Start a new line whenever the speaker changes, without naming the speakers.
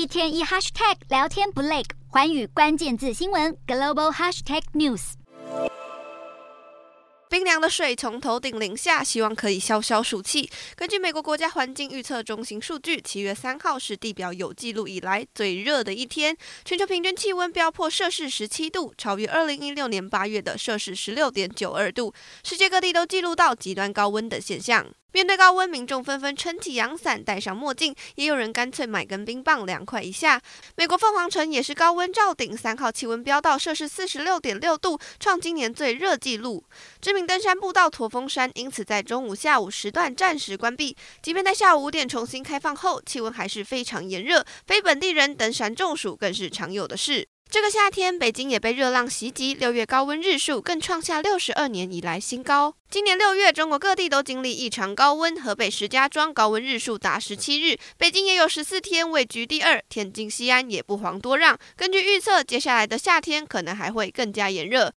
一天一 hashtag 聊天不累，寰宇关键字新闻 global hashtag news。
冰凉的水从头顶淋下，希望可以消消暑气。根据美国国家环境预测中心数据，七月三号是地表有记录以来最热的一天，全球平均气温飙破摄氏十七度，超越二零一六年八月的摄氏十六点九二度。世界各地都记录到极端高温的现象。面对高温，民众纷纷撑起阳伞，戴上墨镜，也有人干脆买根冰棒凉快一下。美国凤凰城也是高温照顶，三号气温飙到摄氏四十六点六度，创今年最热纪录。知名登山步道驼峰山因此在中午、下午时段暂时关闭。即便在下午五点重新开放后，气温还是非常炎热，非本地人登山中暑更是常有的事。这个夏天，北京也被热浪袭击，六月高温日数更创下六十二年以来新高。今年六月，中国各地都经历异常高温，河北石家庄高温日数达十七日，北京也有十四天位居第二，天津、西安也不遑多让。根据预测，接下来的夏天可能还会更加炎热。